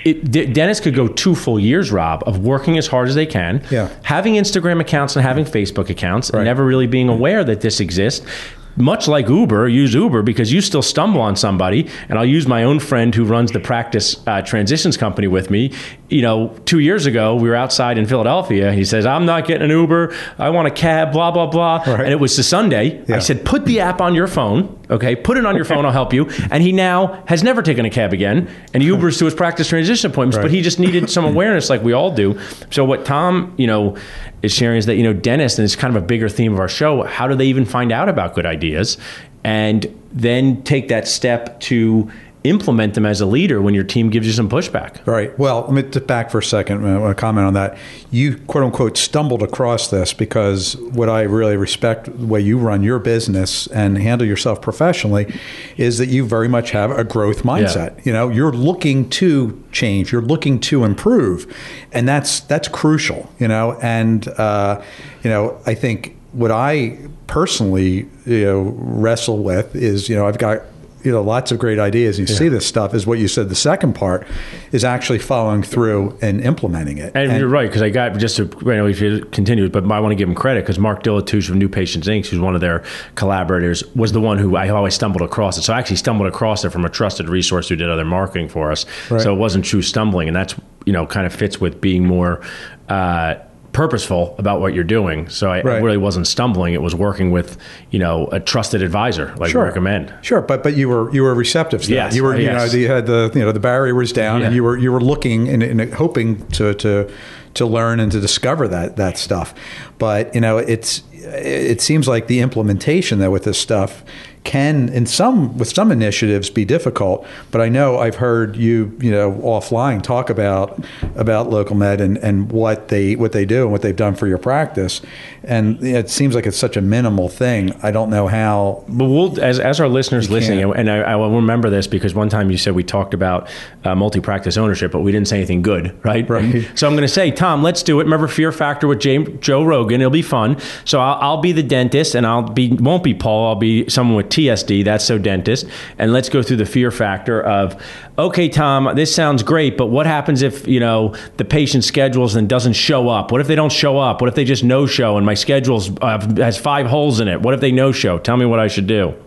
it, d- dentists could go two full years rob of working as hard as they can Yeah. having instagram accounts and having facebook accounts Right. and never really being aware that this exists much like Uber, use Uber because you still stumble on somebody. And I'll use my own friend who runs the practice uh, transitions company with me. You know, two years ago, we were outside in Philadelphia. He says, I'm not getting an Uber. I want a cab, blah, blah, blah. Right. And it was a Sunday. Yeah. I said, put the app on your phone. Okay, put it on your phone. I'll help you. And he now has never taken a cab again, and he Ubers to his practice transition appointments. Right. But he just needed some awareness, like we all do. So what Tom, you know, is sharing is that you know dentists, and it's kind of a bigger theme of our show. How do they even find out about good ideas, and then take that step to implement them as a leader when your team gives you some pushback? Right. Well, let me get back for a second. I want to comment on that. You quote unquote stumbled across this because what I really respect the way you run your business and handle yourself professionally is that you very much have a growth mindset. You know, you're looking to change, you're looking to improve, and that's that's crucial. You know, and uh, you know, I think what I personally you know wrestle with is you know I've got you know lots of great ideas and you see this stuff is what you said the second part is actually following through and implementing it And, you're right because I got just to you know if you continue, but I want to give him credit because Mark Dilatush of New Patients Inc., who's one of their collaborators, was the one who I always stumbled across it. So I actually stumbled across it from a trusted resource who did other marketing for us. Right. So it wasn't true stumbling, and that's you know kind of fits with being more. Uh, purposeful about what you're doing so I, Right. it really wasn't stumbling it was working with you know a trusted advisor like Sure. recommend Sure, but but you were you were receptive to that. Yes, You were you know you had the you know the barrier was down and you were you were looking and, and hoping to to to learn and to discover that that stuff. But you know it's it seems like the implementation though with this stuff can in some with some initiatives be difficult but i know i've heard you you know offline talk about about LocalMed and, and what they what they do and what they've done for your practice and it seems like it's such a minimal thing i don't know how But we'll, as, as our listeners listening, can't. and I, I will remember this because one time you said we talked about uh, multi-practice ownership, but we didn't say anything good, right? Right. So I'm going to say, Tom, let's do it. Remember Fear Factor with James, Joe Rogan? It'll be fun. So I'll, I'll be the dentist, and I'll be won't be Paul. I'll be someone with TSD. That's so dentist. And let's go through the Fear Factor of, okay, Tom, this sounds great, but what happens if you know the patient schedules and doesn't show up? What if they don't show up? What if they just no show and my schedule's uh, has five holes in it? What if they no show? Tell me what I should do. [laughs]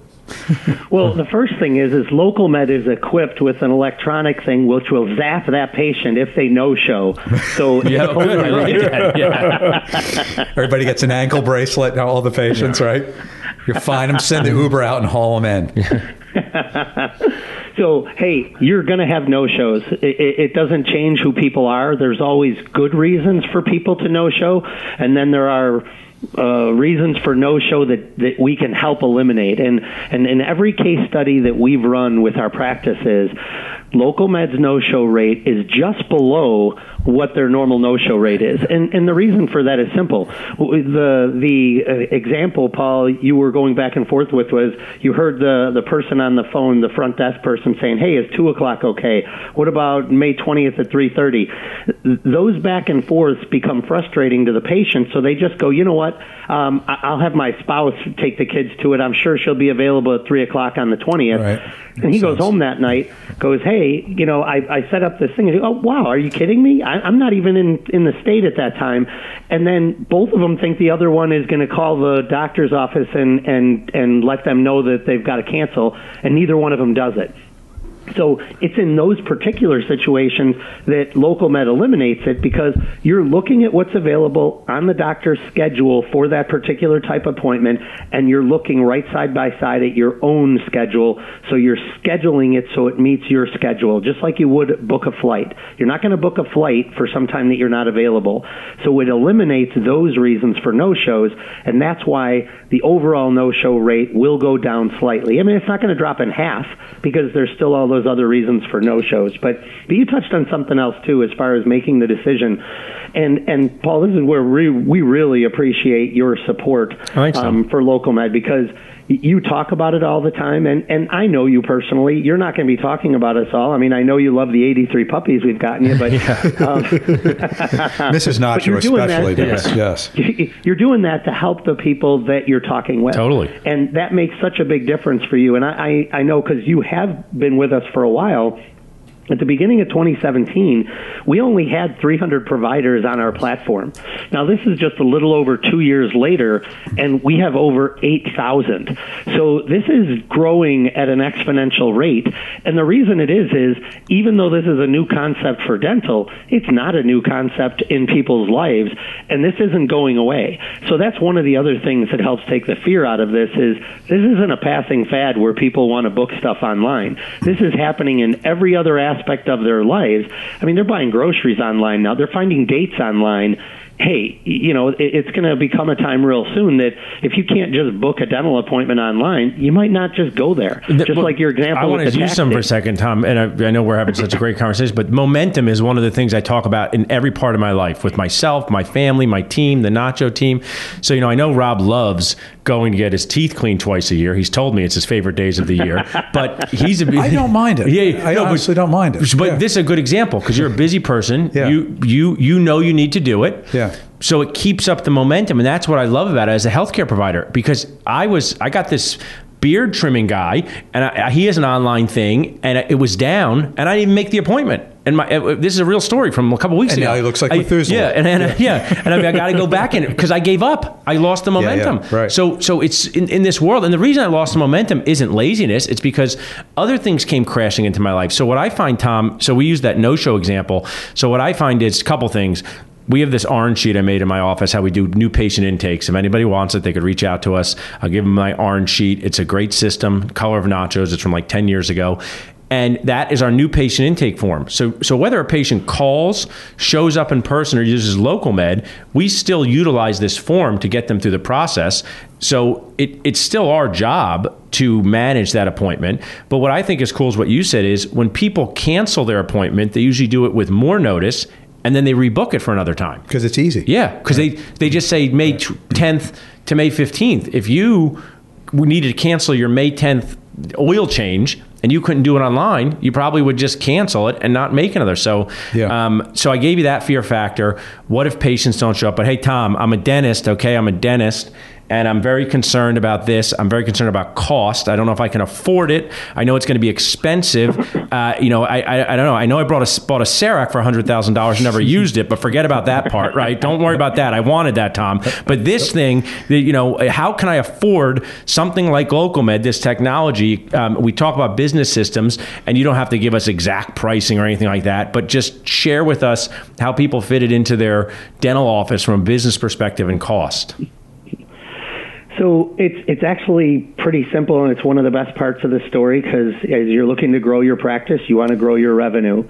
Well, the first thing is, is LocalMed is equipped with an electronic thing which will zap that patient if they no show. So [laughs] Yeah, totally good. Like right. Yeah. [laughs] Everybody gets an ankle bracelet, Now all the patients, right? You're fine. I'm sending Uber out and haul them in. So, hey, you're going to have no shows. It, it, it doesn't change who people are. There's always good reasons for people to no show, and then there are uh, reasons for no show that, that we can help eliminate. And, and in every case study that we've run with our practices, LocalMed's no show rate is just below what their normal no-show rate is. And and the reason for that is simple. The the uh, example, Paul, you were going back and forth with was you heard the the person on the phone, the front desk person, saying, "Hey, is two o'clock okay? What about May twentieth at three thirty? Those back and forths become frustrating to the patient, so they just go, you know what? Um, I'll have my spouse take the kids to it. I'm sure she'll be available at three o'clock on the twentieth. Right. And he goes home that night, goes, "Hey, you know, I, I set up this thing." And he, oh, wow, are you kidding me? I, I'm not even in in the state at that time. And then both of them think the other one is going to call the doctor's office and and and let them know that they've got to cancel, and neither one of them does it. So it's in those particular situations that LocalMed eliminates it because you're looking at what's available on the doctor's schedule for that particular type of appointment and you're looking right side by side at your own schedule. So you're scheduling it so it meets your schedule, just like you would book a flight. You're not going to book a flight for some time that you're not available. So it eliminates those reasons for no shows and that's why the overall no show rate will go down slightly. I mean, it's not going to drop in half because there's still all those other reasons for no shows. But, but you touched on something else too, as far as making the decision. And and Paul, this is where we we really appreciate your support so. um, for LocalMed because you talk about it all the time and and I know you personally you're not going to be talking about us all I mean I know you love the 83 puppies we've gotten you but [laughs] um, [laughs] Mrs. But you're Nacho especially that- does. [laughs] Yes. you're doing that to help the people that you're talking with. Totally. And that makes such a big difference for you. And I, I, I know because you have been with us for a while. At the beginning of 2017, we only had 300 providers on our platform. Now, this is just a little over two years later, and we have over 8,000. So this is growing at an exponential rate. And the reason it is, is even though this is a new concept for dental, it's not a new concept in people's lives, and this isn't going away. So that's one of the other things that helps take the fear out of this is this isn't a passing fad where people want to book stuff online. This is happening in every other aspect of their lives. I mean, they're buying groceries online now. They're finding dates online. Hey, you know, it's going to become a time real soon that if you can't just book a dental appointment online, you might not just go there. Just Well, like your example. I with want the to use some for a second, Tom, and I, I know we're having such a great [laughs] conversation, but momentum is one of the things I talk about in every part of my life with myself, my family, my team, the Nacho team. So, you know, I know Rob loves going to get his teeth cleaned twice a year. He's told me it's his favorite days of the year, [laughs] but he's a I don't mind it. [laughs] Yeah, I no, but- don't mind it. But Yeah. this is a good example because you're a busy person. Yeah. You you you know you need to do it. Yeah. So it keeps up the momentum, and that's what I love about it as a healthcare provider. Because I was, I got this beard trimming guy, and I, he has an online thing, and it was down, and I didn't even make the appointment. And my, this is a real story from a couple weeks And ago. now he looks like I- Methuselah. Yeah, and, and yeah. and I, mean, I got to go back in it because I gave up. I lost the yeah, momentum. right. So, so it's in, in this world, and the reason I lost the momentum isn't laziness. It's because other things came crashing into my life. So what I find, Tom, so we use that no-show example. So what I find is a couple things. We have this orange sheet I made in my office, how we do new patient intakes. If anybody wants it, they could reach out to us. I'll give them my orange sheet. It's a great system, color of nachos. It's from like 10 years ago. And that is our new patient intake form. So, so whether a patient calls, shows up in person, or uses LocalMed, we still utilize this form to get them through the process. So it, it's still our job to manage that appointment. But what I think is cool is what you said is when people cancel their appointment, they usually do it with more notice and then they rebook it for another time. because it's easy. Yeah, because they, they just say May tw- 10th to May 15th. If you needed to cancel your May 10th oil change and you couldn't do it online, you probably would just cancel it and not make another. So, Yeah. um, so I gave you that fear factor. What if patients don't show up? But hey, Tom, I'm a dentist. Okay, I'm a dentist. And I'm very concerned about this. I'm very concerned about cost. I don't know if I can afford it. I know it's going to be expensive. [laughs] Uh, you know, I, I, I don't know. I know I brought a bought a CEREC for hundred thousand dollars, never [laughs] used it, but forget about that part, right? Don't worry about that. I wanted that, Tom. But this thing, you know, how can I afford something like LocalMed, this technology? Um, we talk about business systems, and you don't have to give us exact pricing or anything like that, but just share with us how people fit it into their dental office from a business perspective and cost. So it's it's actually pretty simple, and it's one of the best parts of the story because as you're looking to grow your practice, you want to grow your revenue.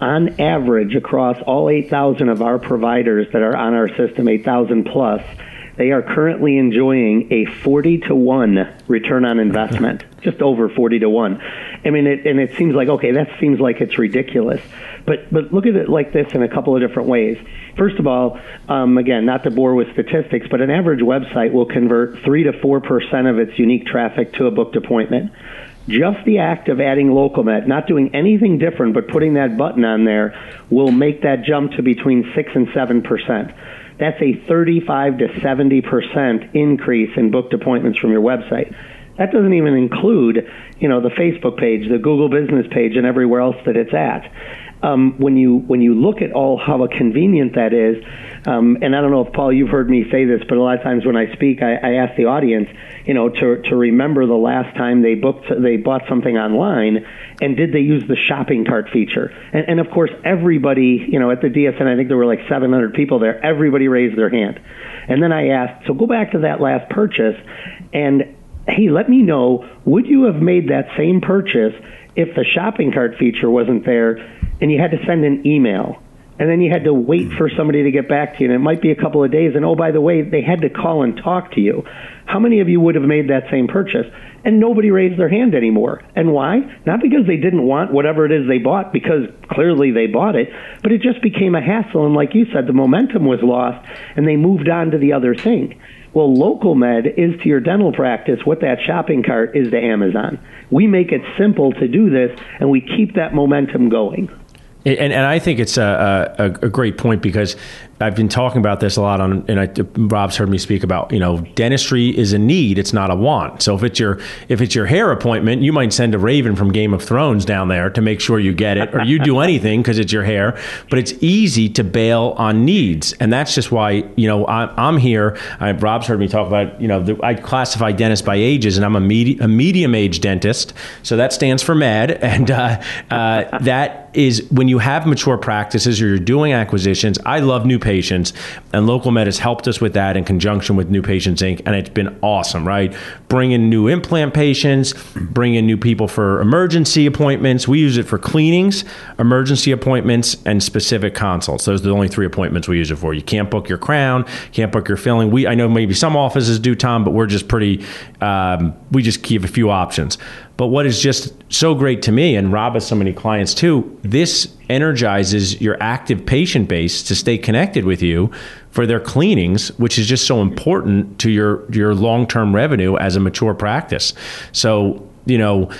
On average, across all 8,000 of our providers that are on our system, 8,000 plus, they are currently enjoying a 40 to 1 return on investment, [laughs] just over 40 to 1. I mean, it, and it seems like, okay, that seems like it's ridiculous. But, but look at it like this in a couple of different ways. First of all, um, again, not to bore with statistics, but an average website will convert 3 to 4% of its unique traffic to a booked appointment. Just the act of adding LocalMed, not doing anything different, but putting that button on there, will make that jump to between 6 and 7% that's a 35 to 70% increase in booked appointments from your website. That doesn't even include, you know, the Facebook page, the Google business page, and everywhere else that it's at. Um, when you when you look at all how convenient that is, um, and I don't know if Paul, you've heard me say this, but a lot of times when I speak, I, I ask the audience, you know, to to remember the last time they booked they bought something online, and did they use the shopping cart feature? And, and of course, everybody, you know, at the DSN, I think there were like 700 people there. Everybody raised their hand, and then I asked, so go back to that last purchase, and hey, let me know, would you have made that same purchase if the shopping cart feature wasn't there, and you had to send an email? and then you had to wait for somebody to get back to you, and it might be a couple of days. And oh, by the way, they had to call and talk to you. How many of you would have made that same purchase? And nobody raised their hand anymore. And why? Not because they didn't want whatever it is they bought, because clearly they bought it, but it just became a hassle. And like you said, the momentum was lost, and they moved on to the other thing. Well, LocalMed is to your dental practice what that shopping cart is to Amazon. We make it simple to do this, and we keep that momentum going. And, and I think it's a, a, a, great point because I've been talking about this a lot on, and I, Rob's heard me speak about, you know, dentistry is a need, it's not a want. So if it's your if it's your hair appointment, you might send a Raven from Game of Thrones down there to make sure you get it, or you do anything because it's your hair. But it's easy to bail on needs, and that's just why you know I, am here. I, Rob's heard me talk about, you know, the, I classify dentists by ages, and I'm a, medi- a medium age dentist, so that stands for med, [laughs] and uh, uh, that is when you have mature practices or you're doing acquisitions. I love new patients, and LocalMed has helped us with that in conjunction with New Patients Inc. And it's been awesome, right? Bring in new implant patients, bring in new people for emergency appointments. We use it for cleanings, emergency appointments, and specific consults. Those are the only three appointments we use it for. You can't book your crown, can't book your filling. We I know maybe some offices do, Tom, but we're just pretty. Um, we just give a few options. But what is just so great to me, and Rob has so many clients too, this energizes your active patient base to stay connected with you for their cleanings, which is just so important to your your long term revenue as a mature practice. So you know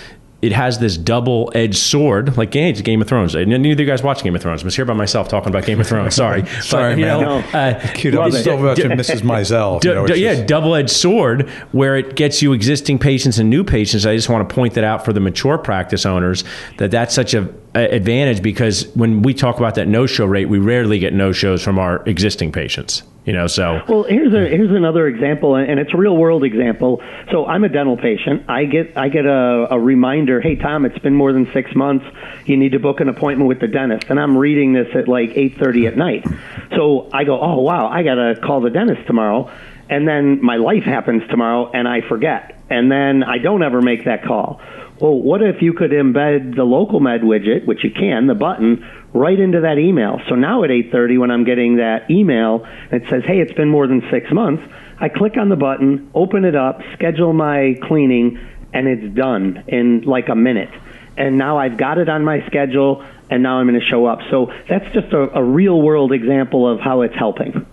it has this double edged sword, like hey, it's Game of Thrones. Neither of you guys watch Game of Thrones. I'm here by myself talking about Game of Thrones. Sorry, [laughs] sorry, but, you man. Know, uh, Kudos still about Mrs. Maisel. D- d- yeah, double edged sword where it gets you existing patients and new patients. I just want to point that out for the mature practice owners that that's such a advantage because when we talk about that no show rate, we rarely get no shows from our existing patients. You know, so well. Here's a here's another example, and it's a real world example. So I'm a dental patient. I get I get a, a reminder. Hey Tom, it's been more than six months. You need to book an appointment with the dentist. And I'm reading this at like 8:30 at night. So I go, oh wow, I gotta call the dentist tomorrow. And then my life happens tomorrow, and I forget. And then I don't ever make that call. Well, what if you could embed the LocalMed widget, which you can, the button, right into that email. So now at 8:30 when I'm getting that email that says, "Hey, it's been more than 6 months." I click on the button, open it up, schedule my cleaning, and it's done in like a minute. And now I've got it on my schedule and now I'm going to show up. So that's just a, a real world example of how it's helping.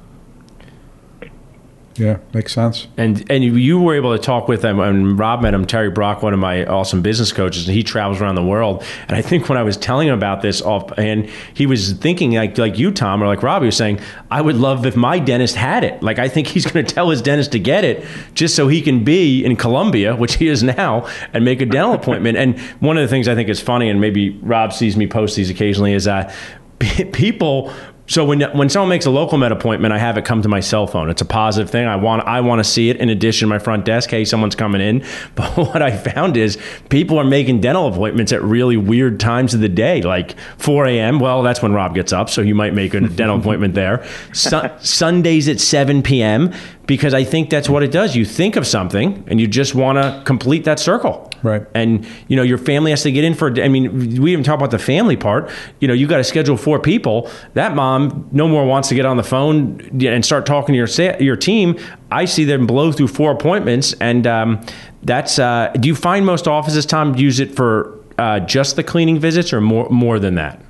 Yeah, makes sense. And and you were able to talk with them, and Rob met him, Terry Brock, one of my awesome business coaches, and he travels around the world. And I think when I was telling him about this, off, and he was thinking like like you, Tom, or like Rob, he was saying, I would love if my dentist had it. Like I think he's [laughs] going to tell his dentist to get it just so he can be in Colombia, which he is now, and make a dental appointment. And one of the things I think is funny, and maybe Rob sees me post these occasionally, is that [laughs] people so when when someone makes a LocalMed appointment, I have it come to my cell phone. It's a positive thing. I want I want to see it. In addition, to my front desk, hey, someone's coming in. [laughs] But what I found is people are making dental appointments at really weird times of the day, like 4 a.m. Well, that's when Rob gets up, so you might make a [laughs] dental appointment there. Su- Sundays at 7 p.m. because I think that's what it does. You think of something and you just want to complete that circle. Right. And you know your family has to get in for. I mean, we even talk about the family part. You know, you got to schedule four people. That mom no more wants to get on the phone and start talking to your your team. I see them blow through four appointments, and um, that's. Uh, do you find most offices, Tom, use it for uh, just the cleaning visits, or more more than that?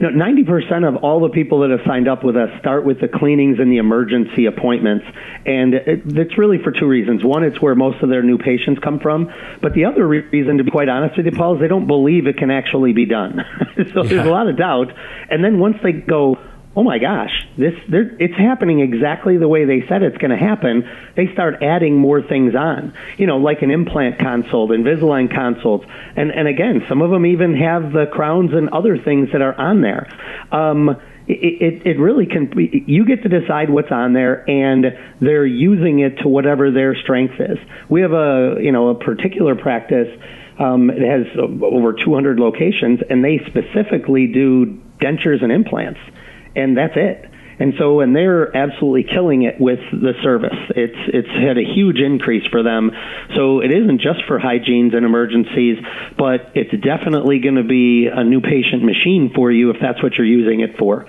No, 90% of all the people that have signed up with us start with the cleanings and the emergency appointments. And it's really for two reasons. One, it's where most of their new patients come from. But the other reason, to be quite honest with you, Paul, is they don't believe it can actually be done. [laughs] so yeah. there's a lot of doubt. And then once they go, oh my gosh, this it's happening exactly the way they said it's going to happen. They start adding more things on, you know, like an implant consult, Invisalign consults, and and again, some of them even have the crowns and other things that are on there. Um, it, it, it really can you get to decide what's on there and they're using it to whatever their strength is we have a you know a particular practice um, it has over 200 locations and they specifically do dentures and implants and that's it. And so, and they're absolutely killing it with the service. It's it's had a huge increase for them. So it isn't just for hygienes and emergencies, but it's definitely going to be a new patient machine for you if that's what you're using it for.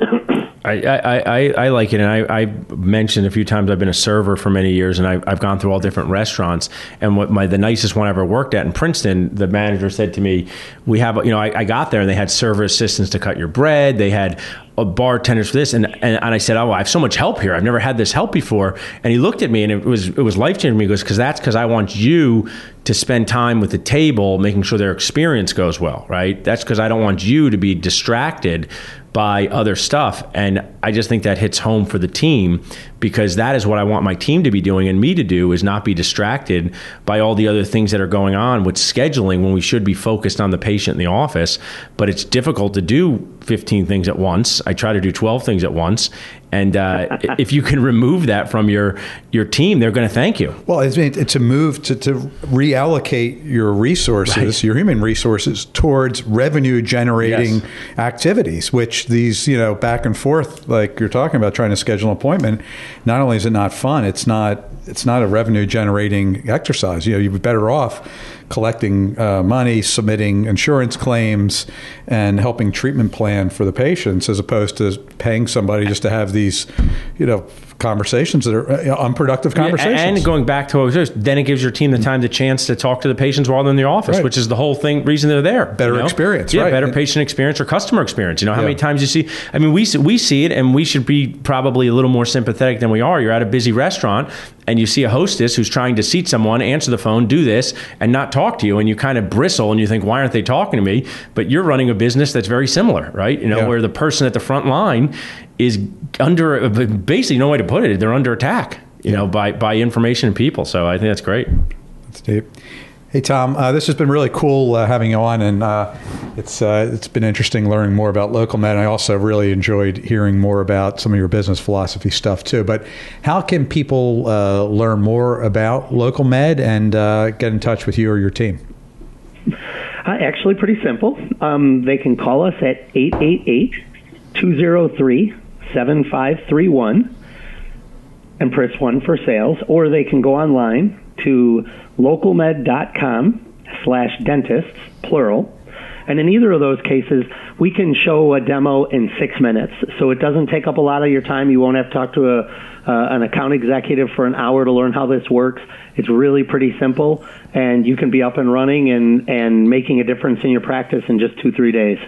[clears throat] I, I, I, I, like it, and I, I mentioned a few times I've been a server for many years, and I, I've gone through all different restaurants. And what my the nicest one I ever worked at in Princeton, the manager said to me, "We have, you know, I, I got there and they had server assistants to cut your bread. They had bartenders for this, and, and and I said, "Oh, I have so much help here. I've never had this help before." And he looked at me, and it was it was life changing. He goes, "Because that's because I want you to spend time with the table, making sure their experience goes well, right? That's because I don't want you to be distracted by other stuff. And I just think that hits home for the team because that is what I want my team to be doing and me to do is not be distracted by all the other things that are going on with scheduling when we should be focused on the patient in the office. But it's difficult to do 15 things at once. I try to do 12 things at once. And uh, if you can remove that from your your team, they're going to thank you. Well, it's, it's a move to, to reallocate your resources, right. your human resources, towards revenue generating yes. activities. Which these, you know, back and forth, like you're talking about, trying to schedule an appointment. Not only is it not fun, it's not it's not a revenue generating exercise. You know, you'd be better off collecting uh, money, submitting insurance claims, and helping treatment plan for the patients, as opposed to paying somebody just to have these, you know, conversations that are uh, unproductive conversations. Yeah, and going back to what was then it gives your team the time, the chance to talk to the patients while they're in the office, right. which is the whole thing, reason they're there. Better you know? experience, yeah, right. better patient experience or customer experience. You know how yeah. many times you see? I mean, we we see it, and we should be probably a little more sympathetic than we are. You're at a busy restaurant, and you see a hostess who's trying to seat someone, answer the phone, do this, and not talk to you, and you kind of bristle and you think, why aren't they talking to me? But you're running a business that's very similar, right? You know, yeah. where the person at the front line is under basically no way to put it. They're under attack, you yeah. know, by by information and people. So I think that's great. That's deep. Hey Tom, uh, this has been really cool uh, having you on, and uh, it's uh, it's been interesting learning more about LocalMed. I also really enjoyed hearing more about some of your business philosophy stuff too. But how can people uh, learn more about LocalMed and uh, get in touch with you or your team? actually, pretty simple. Um, they can call us at 888 203 7531 and press 1 for sales, or they can go online to localmed.com slash dentists, plural. And in either of those cases, we can show a demo in six minutes. So it doesn't take up a lot of your time. You won't have to talk to a, uh, an account executive for an hour to learn how this works. It's really pretty simple, and you can be up and running and, and making a difference in your practice in just two, three days.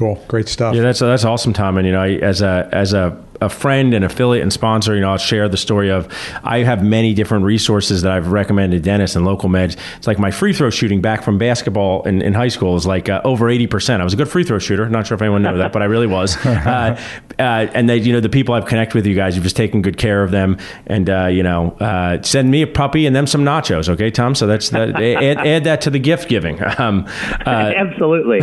Cool, great stuff. Yeah, that's that's awesome, Tom. And you know, as a as a a friend and affiliate and sponsor, you know, I'll share the story of I have many different resources that I've recommended dentists and local meds. It's like my free throw shooting back from basketball in, in high school is like uh, over 80%. I was a good free throw shooter. Not sure if anyone knew that, but I really was. [laughs] Uh, uh, and they, you know, the people I've connected with you guys, you've just taken good care of them and, uh, you know, uh, send me a puppy and them some nachos. Okay, Tom? So that's that. add, [laughs] add, that to the gift giving. [laughs] Um, uh, Absolutely.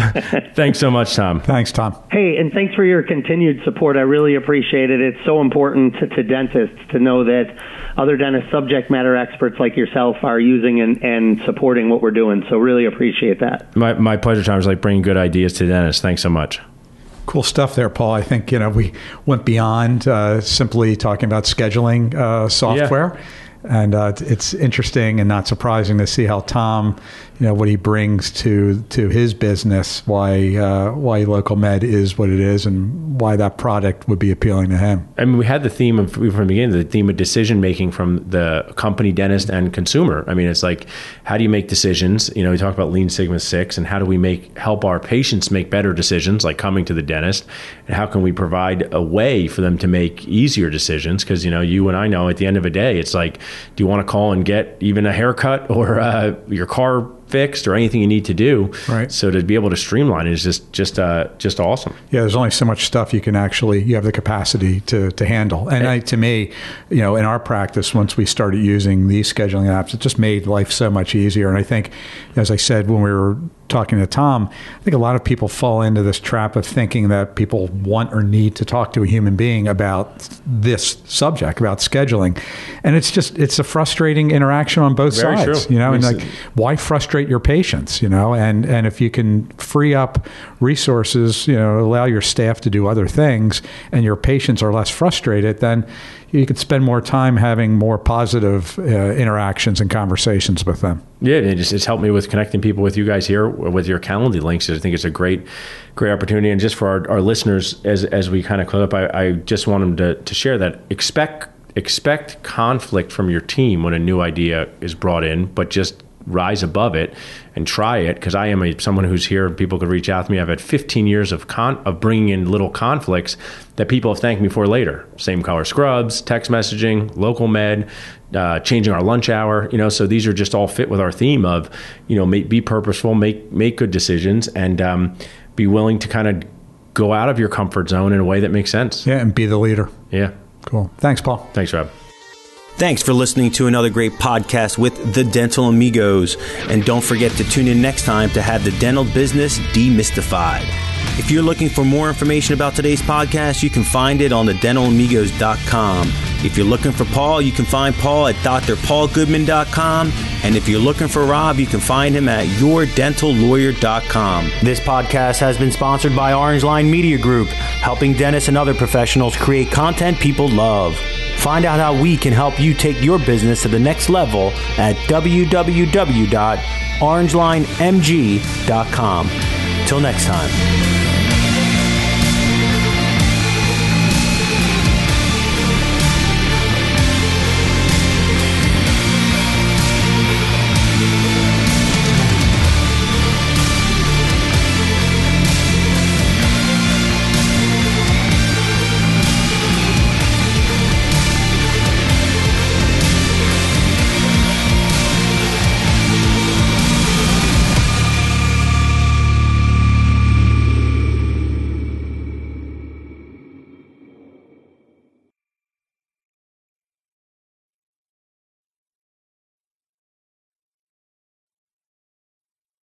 thanks so much, Tom. Thanks, Tom. Hey, and thanks for your continued support. I really appreciate appreciate it. It's so important to, to dentists to know that other dentist subject matter experts like yourself are using and, and supporting what we're doing. So really appreciate that. My, my pleasure, Tom. Is like bringing good ideas to dentists. Thanks so much. Cool stuff there, Paul. I think you know we went beyond uh, simply talking about scheduling uh, software. Yeah and uh, it's interesting and not surprising to see how Tom, you know, what he brings to to his business, why uh, why LocalMed is what it is, and why that product would be appealing to him. I mean, we had the theme of from the beginning, the theme of decision making from the company, dentist, and consumer. I mean, it's like how do you make decisions? You know, we talk about Lean Sigma Six, and how do we make help our patients make better decisions, like coming to the dentist, and how can we provide a way for them to make easier decisions? Because you know, you and I know at the end of a day, it's like do you want to call and get even a haircut or uh, your car fixed or anything you need to do. Right. So to be able to streamline it is just just uh, just awesome. Yeah, there's only so much stuff you can actually you have the capacity to to handle. And I, to me, you know, in our practice, once we started using these scheduling apps, it just made life so much easier. And I think, as I said when we were talking to Tom, I think a lot of people fall into this trap of thinking that people want or need to talk to a human being about this subject, about scheduling. And it's just it's a frustrating interaction on both Very sides. true. You know, and like why frustrate your patients, you know? And and if you can free up resources, you know, allow your staff to do other things and your patients are less frustrated, then you could spend more time having more positive uh, interactions and conversations with them. Yeah, it just, it's helped me with connecting people with you guys here with your Calendly links. I think it's a great, great opportunity. And just for our, our listeners, as as we kind of close up, I, I just want them to, to share that expect expect conflict from your team when a new idea is brought in, but just rise above it and try it because I am a someone who's here. People could reach out to me. I've had 15 years of con of bringing in little conflicts that people have thanked me for later. Same color scrubs, text messaging, LocalMed, uh, changing our lunch hour. You know, so these are just all fit with our theme of you know make, be purposeful, make make good decisions, and um, be willing to kind of go out of your comfort zone in a way that makes sense. Yeah, and be the leader. Yeah. Cool. Thanks, Paul. Thanks, Rob. Thanks for listening to another great podcast with the Dental Amigos. And don't forget to tune in next time to have the dental business demystified. If you're looking for more information about today's podcast, you can find it on thedentalamigos.com. If you're looking for Paul, you can find Paul at drpaulgoodman.com. And if you're looking for Rob, you can find him at yourdentallawyer.com. This podcast has been sponsored by Orange Line Media Group, helping dentists and other professionals create content people love. Find out how we can help you take your business to the next level at www.orangelinemg.com. Till next time.